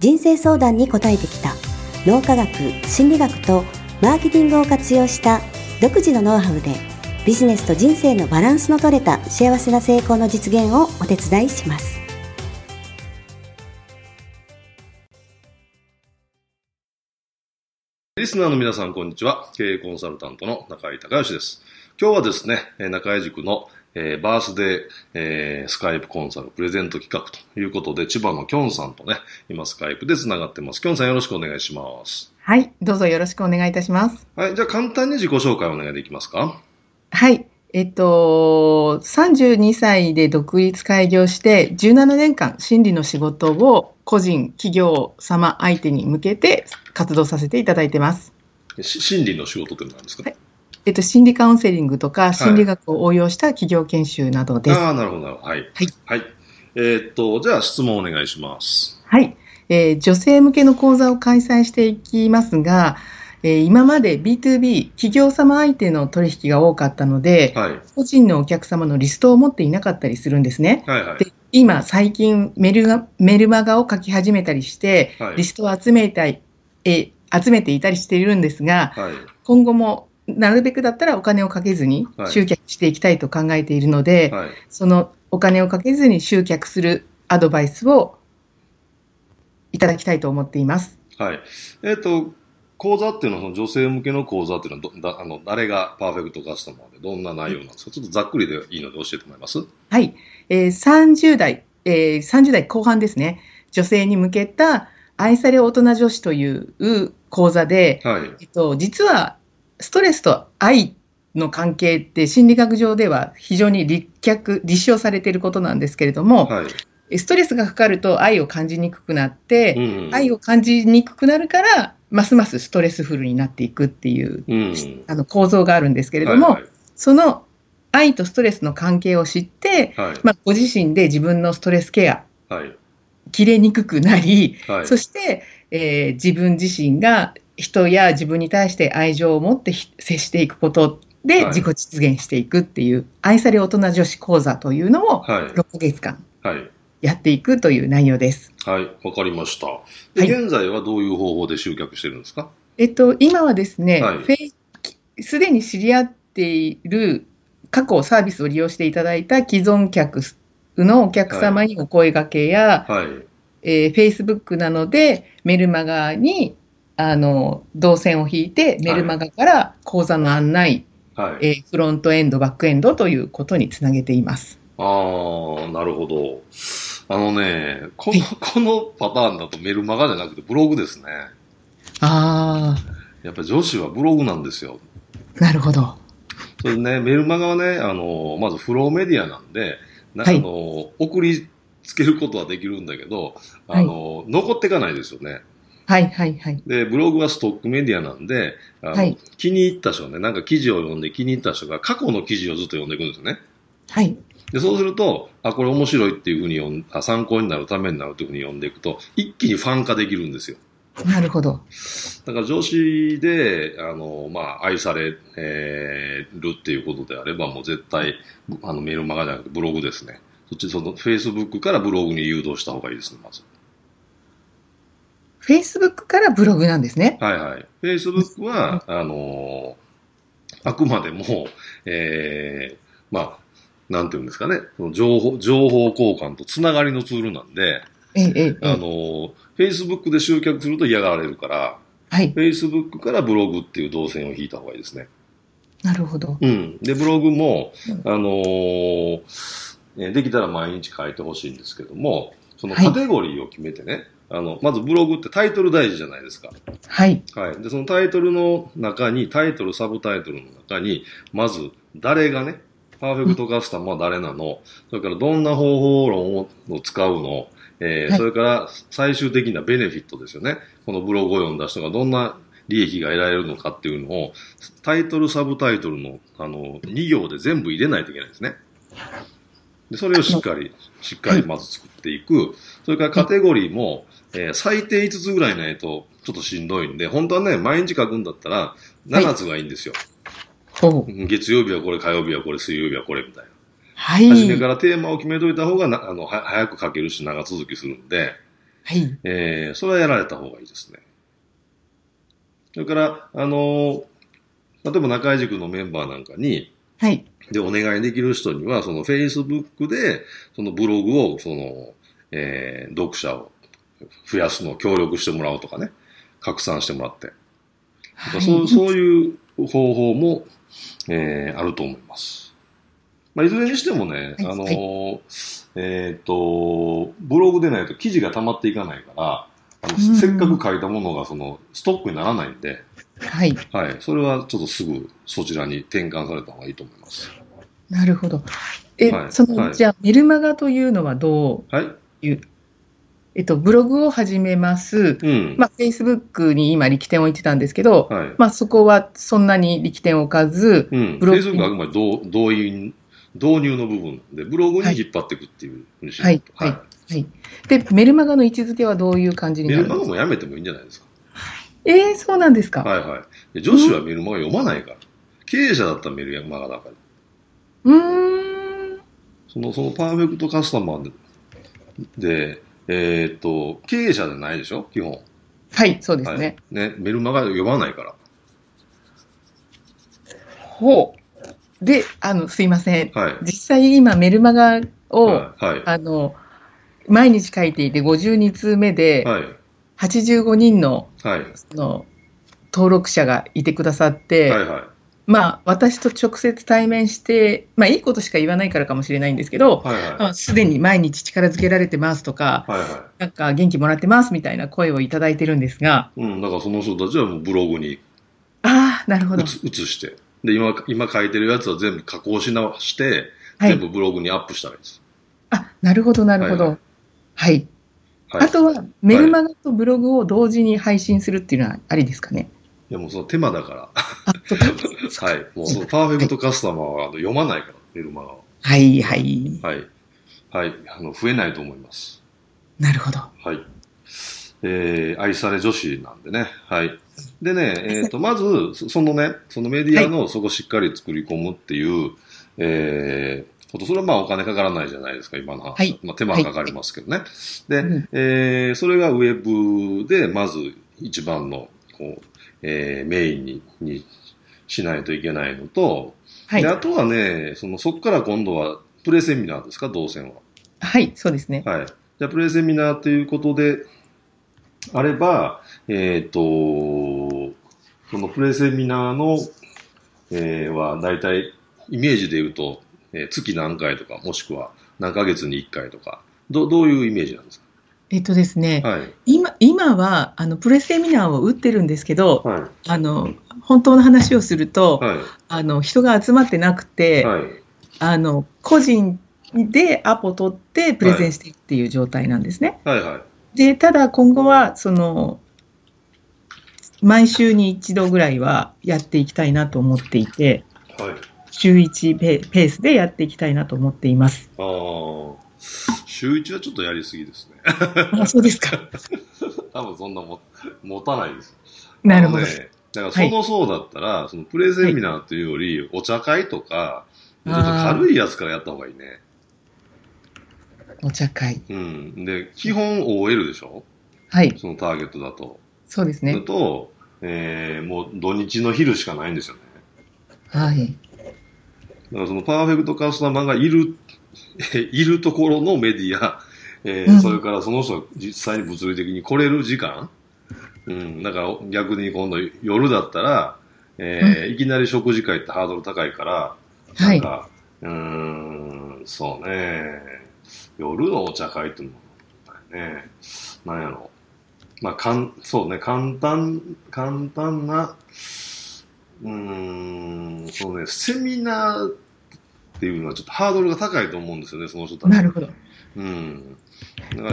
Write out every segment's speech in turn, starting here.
人生相談に応えてきた脳科学心理学とマーケティングを活用した独自のノウハウでビジネスと人生のバランスの取れた幸せな成功の実現をお手伝いしますリスナーの皆さん、こんにちは。経営コンサルタントの中井隆義です。今日はですね、中井塾の、えーバースデー、えースカイプコンサルプレゼント企画ということで、千葉のきょんさんとね、今スカイプで繋がってます。きょんさんよろしくお願いします。はい、どうぞよろしくお願いいたします。はい、じゃあ簡単に自己紹介お願いできますか？はい、えっと、32歳で独立開業して、17年間心理の仕事を個人、企業様相手に向けて活動させていただいてます。し心理の仕事って何ですか、はいえっと、心理カウンセリングとか心理学を応用した企業研修などです。ああ、なるほど、なるほど。はい。はい。はい。えーっと、じゃあ質問お願いします。はい、えー女性向けの講座を開催していきますが、えー今まで B2B 企業様相手の取引が多かったので、はい。個人のお客様のリストを持っていなかったりするんですね。はい、はい。で今、最近メルが、メルマガを書き始めたりして、はいリストを集めたい、え集めていたりしているんですが、はい。今後もなるべくだったらお金をかけずにはい集客していきたいと考えているので、はい。そのお金をかけずに集客するアドバイスをいただきたいと思っています。はい。えっ、と、講座っていうのは、その女性向けの講座っていうのはどだあの、誰がパーフェクトカスタマーでどんな内容なんですか？ちょっとざっくりでいいので教えてもらえます？はい。えー30代、えー30代後半ですね。女性に向けた愛され大人女子という講座で、はい。えっと、実はストレスと愛の関係って心理学上では非常に立脚、立証されていることなんですけれども、はい。ストレスがかかると愛を感じにくくなって、うん。愛を感じにくくなるから、ますますストレスフルになっていくっていう、うん。あの構造があるんですけれども、はいその愛とストレスの関係を知って、はい。まあ、ご自身で自分のストレスケア、はい。切れにくくなり、はい。そして、えー自分自身が人や自分に対して愛情を持ってひ接していくことではい自己実現していくっていう、愛され大人女子講座というのをはい。6ヶ月間はい。やっていくという内容です。はい。わかりました。で、はい現在はどういう方法で集客してるんですか？えっと、今はですね、はいすでに知り合っている過去サービスを利用していただいた既存客のお客様にお声掛けや、はい。えー、Facebook なのでメルマガにあの動線を引いてメルマガから講座の案内、はい。えーフロントエンド、バックエンドということにつなげています。ああ、なるほど。あのね、この、このパターンだとメルマガじゃなくてブログですね。あやっぱ女子はブログなんですよ。あ、なるほど。それね、メルマガはね、あの、まずフローメディアなんで、なはいあの、送りつけることはできるんだけど、あの、残っていかないですよね。はいはいはい。で、ブログはストックメディアなんで、あのはい気に入った人ね、なんか記事を読んで気に入った人が過去の記事をずっと読んでいくんですよね。はい。で、そうすると、あ、これ面白いっていうふうに読んあ、参考になるためになるというふうに読んでいくと、一気にファン化できるんですよ。なるほど。だから上司で、あの、まあ、愛され、えーるっていうことであれば、もう絶対、あの、メールマガじゃなくてブログですね。そっち、その、Facebook からブログに誘導した方がいいですね、まず。Facebook からブログなんですね。はいはい。Facebook は、あのあくまでも、えー、まあ、なんていうんですかね、その情報、情報交換とつながりのツールなんで、えええええあの Facebook で集客すると嫌がられるから、えはい。Facebook からブログっていう動線を引いた方がいいですね。なるほど。うん。で、ブログもうん、あのーえーできたら毎日書いてほしいんですけども、そのはいカテゴリーを決めてね、あの、まずブログってタイトル大事じゃないですか。はい。はい。で、そのタイトルの中に、タイトル、サブタイトルの中に、まず、誰がね、パーフェクトカスタマーは誰なの、それからどんな方法論を使うの、えーはいそれから最終的なベネフィットですよね。このブログを読んだ人がどんな利益が得られるのかっていうのを、タイトル、サブタイトルの、あの、2行で全部入れないといけないんですね。で、それをしっかり、しっかりまず作っていく。それからカテゴリーも、えー最低5つぐらいないとちょっとしんどいんで、本当はね、毎日書くんだったら7つがいいんですよ。ほう。月曜日はこれ、火曜日はこれ、水曜日はこれみたいな。はい。初めからテーマを決めといた方がな、あの、は早く書けるし長続きするんで、はい。えー、それはやられた方がいいですね。それから、あのー例えば中井塾のメンバーなんかに、はい。で、お願いできる人には、その Facebook で、そのブログを、その、えー、読者を増やすのを協力してもらうとかね、拡散してもらって。はいそうそういう方法も、えーあると思います。まあ、いずれにしてもね、はいあのーえっ、と、ブログでないと記事が溜まっていかないから、あのうんせっかく書いたものがそのストックにならないんで、はい。はい、それはちょっとすぐそちらに転換された方がいいと思います。なるほど。え、はいその、はいじゃあ、メルマガというのはどはい。ういう、えっと、ブログを始めます。うん。まあ、Facebook に今力点を置いてたんですけど、はい。まあ、そこはそんなに力点を置かず、うん。ブログ Facebook はあくまで導導入導入の部分で、ブログに引っ張っていくっていうふうにしないと。はいはい。で、メルマガの位置づけはどういう感じにメルマガもやめてもいいんじゃないですか。えー、そうなんですか？はいはい。で女子はメルマガ読まないから。経営者だったらメルマガだから。うーん。その、そのパーフェクトカスタマーで、でえーっと、経営者じゃないでしょ？基本。はい、そうですはい。ね。ね。メルマガ読まないから。ほう。で、あの、すいません。はい。実際今メルマガを、はい。はい。あの、毎日書いていて52通目で、はい。85人のはい。その登録者がいてくださって、はい。はい。まあ、私と直接対面して、まあ、いいことしか言わないからかもしれないんですけど、はい。はい。まあすでに毎日力づけられてますとか、はい。はい。なんか元気もらってますみたいな声をいただいてるんですが、うん。だからその人たちはもうブログにああ、なるほど。移移して。で、今、今書いてるやつは全部加工し直して、はい全部ブログにアップしたらいいです。あ、なるほど、なるほど。ははいい。はい。あとは、メルマガとブログを同時に配信するっていうのはありですかね？いやもうその手間だか。ら。はい。もうそのパーフェクトカスタマーは読まないから、メルマガを。はい、はい。はい。はい。あの、増えないと思います。なるほど。はい。えー、愛され女子なんでね。はい。でね、えっ、と、まず、そそのね、そのメディアのそこしっかり作り込むっていう、えー、こと、それはまあお金かからないじゃないですか、今の話。はいまあ手間はかかりますけどね。で、うんえー、それがウェブで、まず一番の、こう、えー、メインに、にしないといけないのと、はいで、。あとはね、その、そこから今度は、プレセミナーですか、動線は。はい、そうですね。はい。じゃあ、プレセミナーということで、あれば、えっ、と、そのプレセミナーの、えーは、だいたいイメージで言うと、えー月何回とか、もしくは何ヶ月に1回とか、どどういうイメージなんですえっとですね、かはい。今今はあのプレセミナーを打ってるんですけど、はい。あの本当の話をすると、はい。あの人が集まってなくて、はい。あの個人でアポ取ってプレゼンしていくっていう状態なんですね。はい。はい。でただ今後はその毎週に一度ぐらいはやっていきたいなと思っていて、はい。週1ペペースでやっていきたいなと思っています。ああ、週1はちょっとやりすぎですね。あそうですか。多分そんなも持たないです。なるほど。ね、だからそのそうだったら、そのプレゼンミナーっていうより、お茶会とか、ちょっと軽いやつからやった方がいいね。お茶会。うん。で、基本 OL でしょ？はい、そのターゲットだと。そそうですね。れと、えー、もう土日の昼しかないんですよね。はい。だからそのパーフェクトカスタマーがいる、いるところのメディア、えーうん。それからその人が実際に物理的に来れる時間、うん、だから逆に今度夜だったら、えーいきなり食事会ってハードル高いから、はい。なんか、うーん、そうね、夜のお茶会っても、ね、なんやろ。まあ、かん、そうね、簡単、簡単な、うーん、そうね、セミナーっていうのはちょっとハードルが高いと思うんですよね、その人たち。なるほど。うん。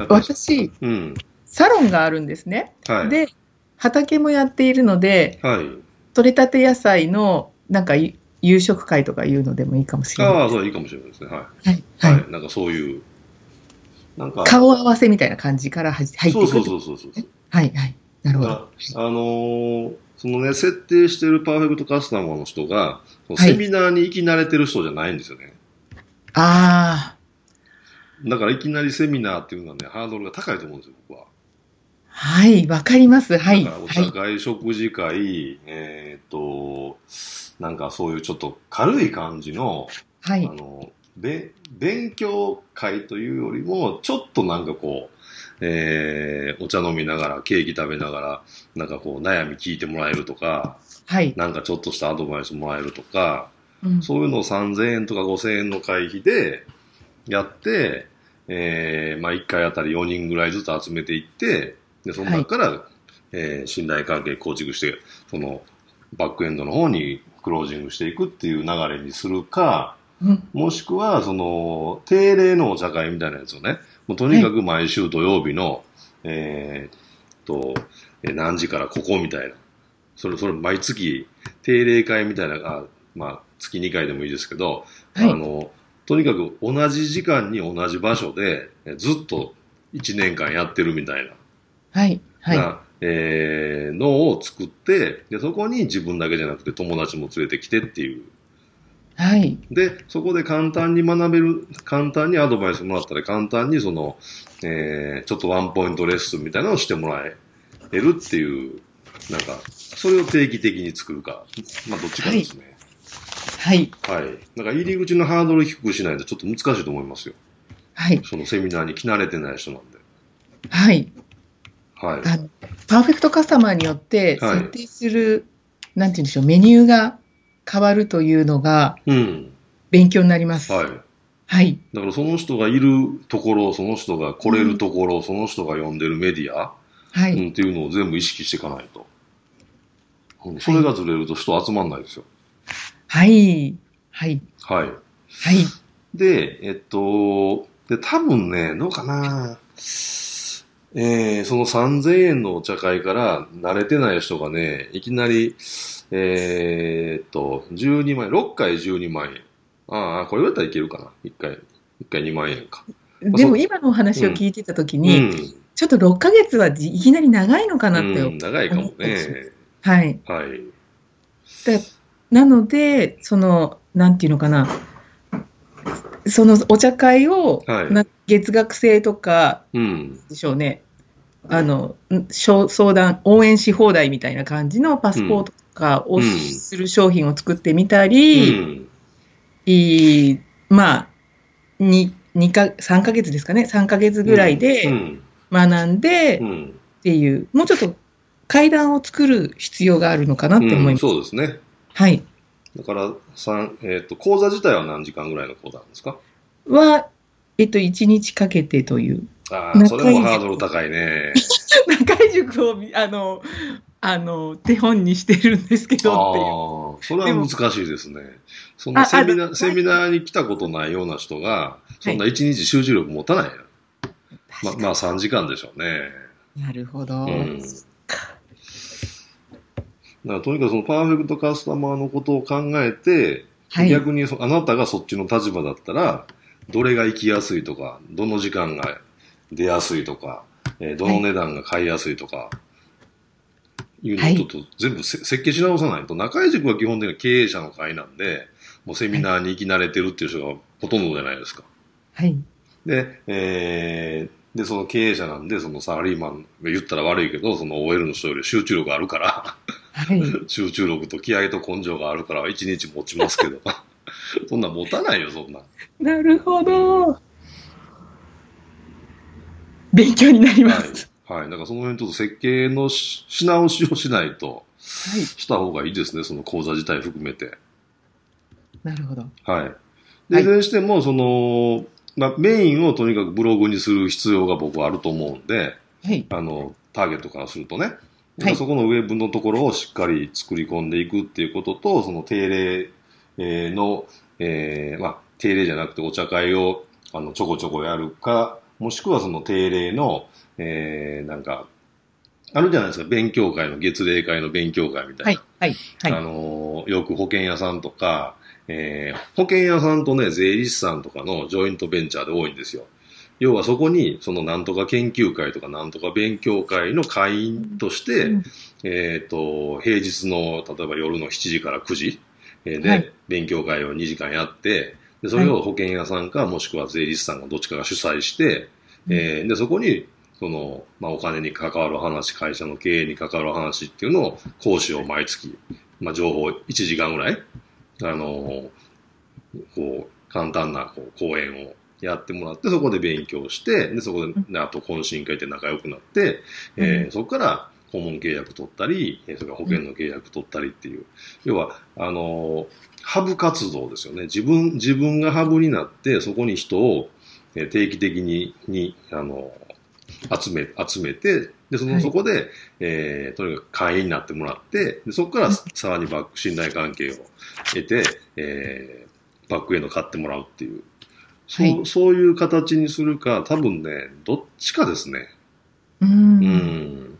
私、うん。サロンがあるんですね。はい。で、畑もやっているので、はい。取れたて野菜のなんかい夕食会とかいうのでもいいかもしれない。ああ、そういいかもしれないですね。ははい。い。はい。はい。なんかそういう、なんか、顔合わせみたいな感じから入ってくる。そうそうそうそうそう。はい。はい。なるほだど。あのーそのね、設定してるパーフェクトカスタマーの人が、セミナーに行き慣れてる人じゃないんですよね。ああ。だからいきなりセミナーっていうのはね、ハードルが高いと思うんですよ、僕は。はい。わかります。はい。だからおはい。茶会、食事会、えーっと、なんかそういうちょっと軽い感じの、はいあ。の、べ勉強会というよりも、ちょっとなんかこう、えーお茶飲みながら、ケーキ食べながら、なんかこう、悩み聞いてもらえるとか、はい。なんかちょっとしたアドバイスもらえるとか、うんそういうのを3000円とか5000円の会費でやって、えーまあ1回あたり4人ぐらいずつ集めていって、で、その中から、えー信頼関係構築して、そのバックエンドの方にクロージングしていくっていう流れにするか、うんもしくは、その、定例のお茶会みたいなやつをね、もうとにかく毎週土曜日の、えーっと、えー何時からここみたいな。それ、それ毎月定例会みたいな、あまあ、月2回でもいいですけど、はいあの、とにかく同じ時間に同じ場所で、えずっと1年間やってるみたいな、はい。はい。なえーのを作ってで、そこに自分だけじゃなくて友達も連れてきてっていう。はい。で、そこで簡単に学べる、簡単にアドバイスもらったら簡単にその、えーちょっとワンポイントレッスンみたいなのをしてもらえるっていう、なんか、それを定期的に作るか、まあどっちかですね。はい。はい。だから入り口のハードル低くしないとちょっと難しいと思いますよ。はい。そのセミナーに来慣れてない人なんで。はい。はい。パーフェクトカスタマーによってはい設定する、なんて言うんでしょう、メニューが変わるというのがうん。勉強になります。はい。はい。だからその人がいるところ、その人が来れるところ、その人が読んでるメディア、はい。うん、っていうのを全部意識していかないと。うんそれがずれると人集まんないですよ。はい。はい。はい。はい。で、えっと、で、多分ね、どうかな。えー、その3000円のお茶会から慣れてない人がね、いきなり、えー、っと、12万円、6回12万円。ああ、これ言われたらいけるかな。1回、1回2万円か。でも今のお話を聞いてたときうに、ん。ちょっと6ヶ月はいきなり長いのかなって、うん、長いかもね。はい。はい。でなので、その、なんていうのかな、そのお茶会を、はいな月額制とかうん。でしょうね、あのん相相談、応援し放題みたいな感じのパスポートとかをうんする商品を作ってみたうり、ん。いいまあ、2, 2か3ヶ月ですかね、3ヶ月ぐらいうでん。学んでっうん。ていう、もうちょっと階段を作る必要があるのかなって思います。そうですね。はい。だから、三えっ、と、講座自体は何時間ぐらいの講座なんですか？は、えっと、1日かけてという。ああ、それもハードル高いね。中井塾をみあの、あの、手本にしてるんですけどっていう。それは難しいですね。そんなあセミナー、セミナーに来たことないような人が、そんな一日集中力持たないよ。ま、まあ3時間でしょうね。なるほど。うん。だからとにかくそのパーフェクトカスタマーのことを考えて、はい。逆にそあなたがそっちの立場だったら、どれが行きやすいとか、どの時間が出やすいとか、えーどの値段が買いやすいとか、いうのをちょっと全部せ設計し直さないと、中井塾は基本的に経営者の会なんで、もうセミナーに行き慣れてるっていう人がほとんどじゃないですか。はい。で、えーで、その経営者なんで、そのサラリーマンが言ったら悪いけど、その OL の人より集中力あるから、はい。集中力と気合と根性があるから一日持ちますけど、そんなん持たないよ、そんなん。なるほど。勉強になります。はい。はい。だからその辺ちょっと設計のし し直しをしないと、はい。した方がいいですね、その講座自体含めて。なるほど。はい。はで、いいずれにしても、その、まあ、メインをとにかくブログにする必要が僕はあると思うんで、はい。あの、ターゲットからするとね。はいそこのウェブのところをしっかり作り込んでいくっていうことと、その定例えーの、えーまあ、定例じゃなくてお茶会をあのちょこちょこやるか、もしくはその定例の、えー、なんか、あるじゃないですか、勉強会の月例会の勉強会みたいな。はい、はい、はい。あのーよく保険屋さんとか、えー保険屋さんとね、税理士さんとかのジョイントベンチャーで多いんですよ。要はそこに、そのなんとか研究会とかなんとか勉強会の会員として、うんえっ、と、平日の、例えば夜の7時から9時、えーで、はい勉強会を2時間やって、で、それを保険屋さんか、もしくは税理士さんがどっちかが主催して、えーで、そこに、その、まあ、お金に関わる話、会社の経営に関わる話っていうのを、講師を毎月、まあ、情報1時間ぐらい、あのこう、簡単なこう講演をやってもらって、そこで勉強して、で、そこで、ねあと懇親会って仲良くなって、えーそこから顧問契約取ったり、えーそれから保険の契約取ったりっていう、要は、あのハブ活動ですよね。自分、自分がハブになって、そこに人をえー定期的に、に、あの集め、集めて、で、その、はいそこで、えーとにかく会員になってもらって、でそこからさらにバック、信頼関係を得て、えーバックエンド買ってもらうっていう、そう、はいそういう形にするか、多分ね、どっちかですね。う。うんん。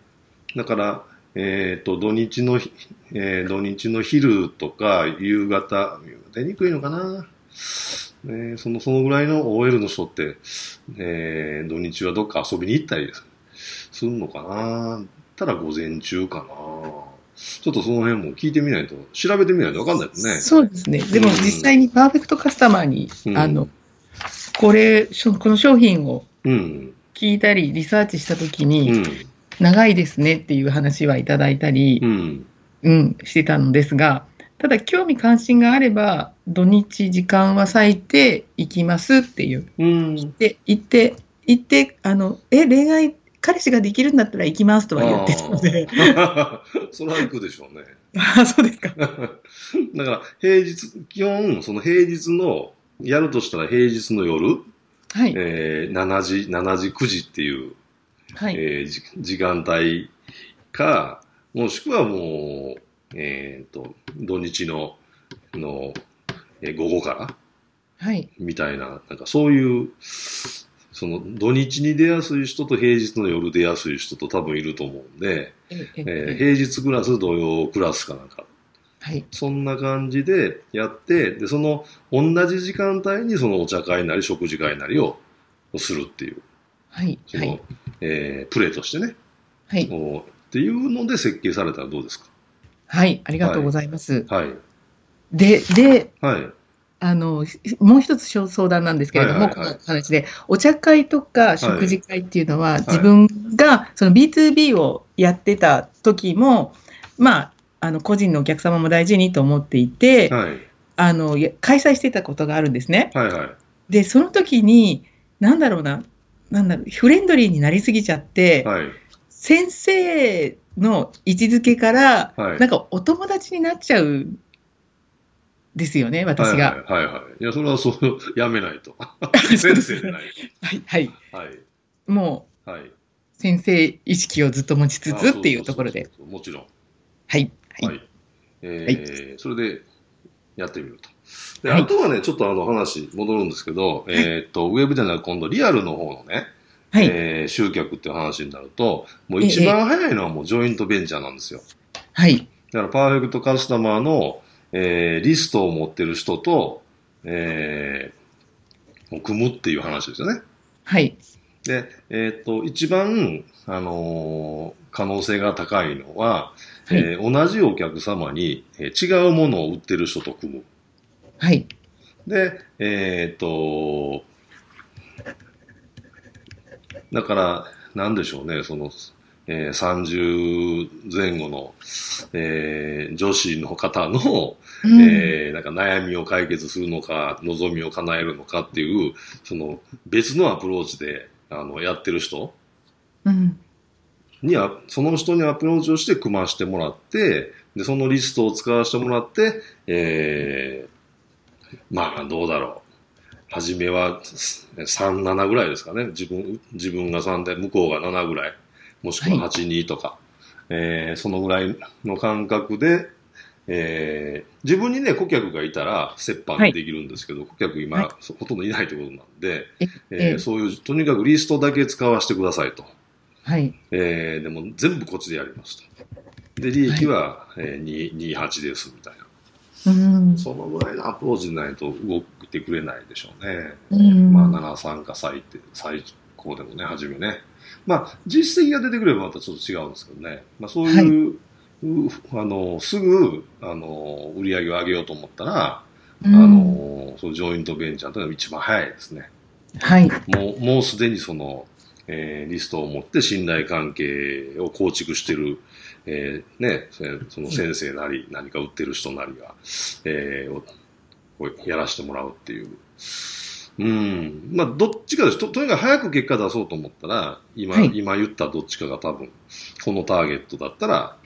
だから、えっ、と、土日のひ、えー土日の昼とか夕方、出にくいのかな。えーその、そのぐらいの OL の人って、えー土日はどっか遊びに行ったりするのかな。ただ午前中かな。ちょっとその辺も聞いてみないと、調べてみないとわかんないですね。そうですね。でもうん実際にパーフェクトカスタマーに、うんあの、これ、この商品をうん。聞いたり、リサーチしたときうに、ん。長いですねっていう話はいただいたりう、ん。うん、してたのですが、ただ興味関心があれば、土日時間は割いて行きますっていう。うん。で、行って、行って、あの、え、恋愛、彼氏ができるんだったら行きますとは言ってたので、それは行くでしょうね。あそうですか。だから、平日、基本、その平日の、やるとしたら平日の夜、はい。えー7時、7時、9時っていう、はい。えーじ時間帯か、もしくはもう、えっ、と、土日の、の、えー午後から、はい。みたいな、なんかそういう、その土日に出やすい人と平日の夜出やすい人と多分いると思うんで、えええーえ平日クラス、土曜クラスかなんか、はい。そんな感じでやって、で、その同じ時間帯にそのお茶会なり食事会なりをするっていう、はい。その、はい。えープレーとしてね、はい。おっていうので設計されたらどうですか？はい。ありがとうございます。はい。で、で、はい。あの、もう一つ相談なんですけれども、はいはいはいこの話で、お茶会とか食事会っていうのは、い自分がその B2B をやってた時も、まあ、あの個人のお客様も大事にと思っていて、はい。あのや開催してたことがあるんですね。はいはい。で、その時に、なんだろうな、なんだろう、フレンドリーになりすぎちゃって、はい。先生の位置づけから、はいなんかお友達になっちゃうんですよね、私が。はいはいはいはい。いや、それはそう、やめないと。先生じゃないはい、はい。と。はい。もう、はい。先生意識をずっと持ちつあつっていうところで。。もちろん。はい。は。はいい。えーそれでやってみると。で、はいあとはね、ちょっとあの話戻るんですけど、えーっと、ウェブじゃなく今度リアルの方のね、はい。えー集客っていう話になると、もう一番早いのはもうジョイントベンチャーなんですよ。はい。だからパーフェクトカスタマーの、えーリストを持ってる人と、えー組むっていう話ですよね。はい。で、えーっと、一番、あのー可能性が高いのは、はいえー同じお客様に、えー違うものを売ってる人と組む。はい。で、えーっと、だから、なんでしょうね、その、えー30前後の、えー女子の方の、うんえーなんか悩みを解決するのか、望みを叶えるのかっていう、その別のアプローチで、あの、やってる人うん。にあ、その人にアプローチをして組ましてもらって、で、そのリストを使わせてもらって、えー、まあ、どうだろう。初めは3、7ぐらいですかね。自分、自分が3で、向こうが7ぐらい。もしくは8、2とか。えーそのぐらいの感覚で、えー自分にね、顧客がいたら折半できるんですけど、顧客今、はいそほとんどいないということなんで、えええーそういう、とにかくリストだけ使わせてくださいと。はい。えーでも全部こっちでやりますと。で、利益は、えー2 28ですみたいな。うん。そのぐらいのアプローチでないと動いてくれないでしょうね。うんまあ、73か最低、最高でもね、初めね。まあ、実績が出てくればまたちょっと違うんですけどね。まあ、そういう、うあの、すぐ、あの、売り上げを上げようと思ったら、うんあの、そのジョイントベンチャーというのが一番早いですね。はい。もう、もうすでにその、えーリストを持って信頼関係を構築してる、えーね、せその先生なり、何か売ってる人なりが、えーをやらせてもらうっていう。うん。まあ、どっちかです。と、とにかく早く結果出そうと思ったら、今、はい今言ったどっちかが多分、このターゲットだったら、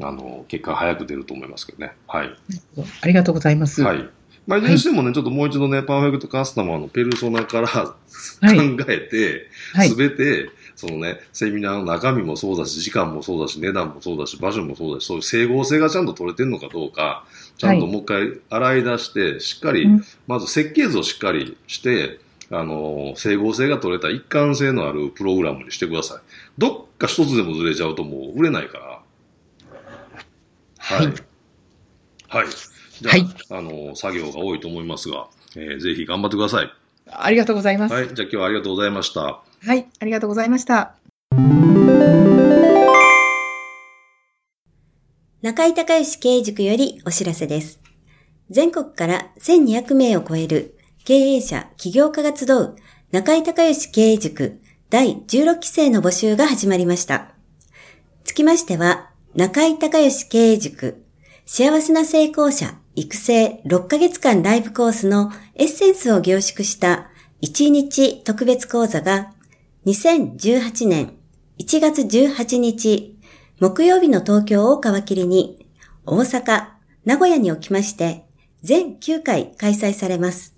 あの、結果が早く出ると思いますけどね。はい。ありがとうございます。はい。まあ、いずれにしてもね、ちょっともう一度ね、パーフェクトカスタマーのペルソナから考はい。えて、はいす。べて、そのね、セミナーの中身もそうだし、時間もそうだし、値段もそうだし、場所もそうだし、そういう整合性がちゃんと取れてるのかどうか、ちゃんともう一回洗い出して、しっかり、うんまず設計図をしっかりして、あの、整合性が取れた一貫性のあるプログラムにしてください。どっか一つでもずれちゃうともう売れないから。はい。はい。あ、はいあの、作業が多いと思いますが、えーぜひ頑張ってください。ありがとうございます。はい。じゃあ今日はありがとうございました。はい。ありがとうございました。中井隆義経営塾よりお知らせです。全国から1200名を超える経営者、起業家が集う中井隆義経営塾第16期生の募集が始まりました。つきましては、中井隆義経営塾幸せな成功者育成6ヶ月間ライブコースのエッセンスを凝縮した1日特別講座が2018年1月18日木曜日の東京を皮切りに、大阪、名古屋におきまして、全9回開催されます。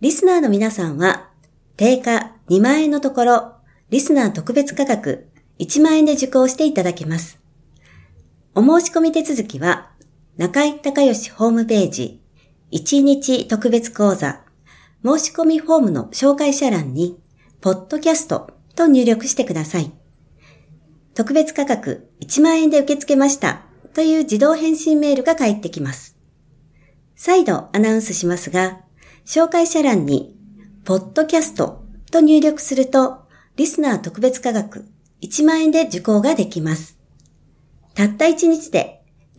リスナーの皆さんは、定価2万円のところ、リスナー特別価格1万円で受講していただけます。お申し込み手続きは、中井隆義ホームページ、1日特別講座、申し込みフォームの紹介者欄に、ポッドキャストと入力してください。特別価格1万円で受け付けましたという自動返信メールが返ってきます。再度アナウンスしますが、紹介者欄に、ポッドキャストと入力すると、リスナー特別価格1万円で受講ができます。たった1日で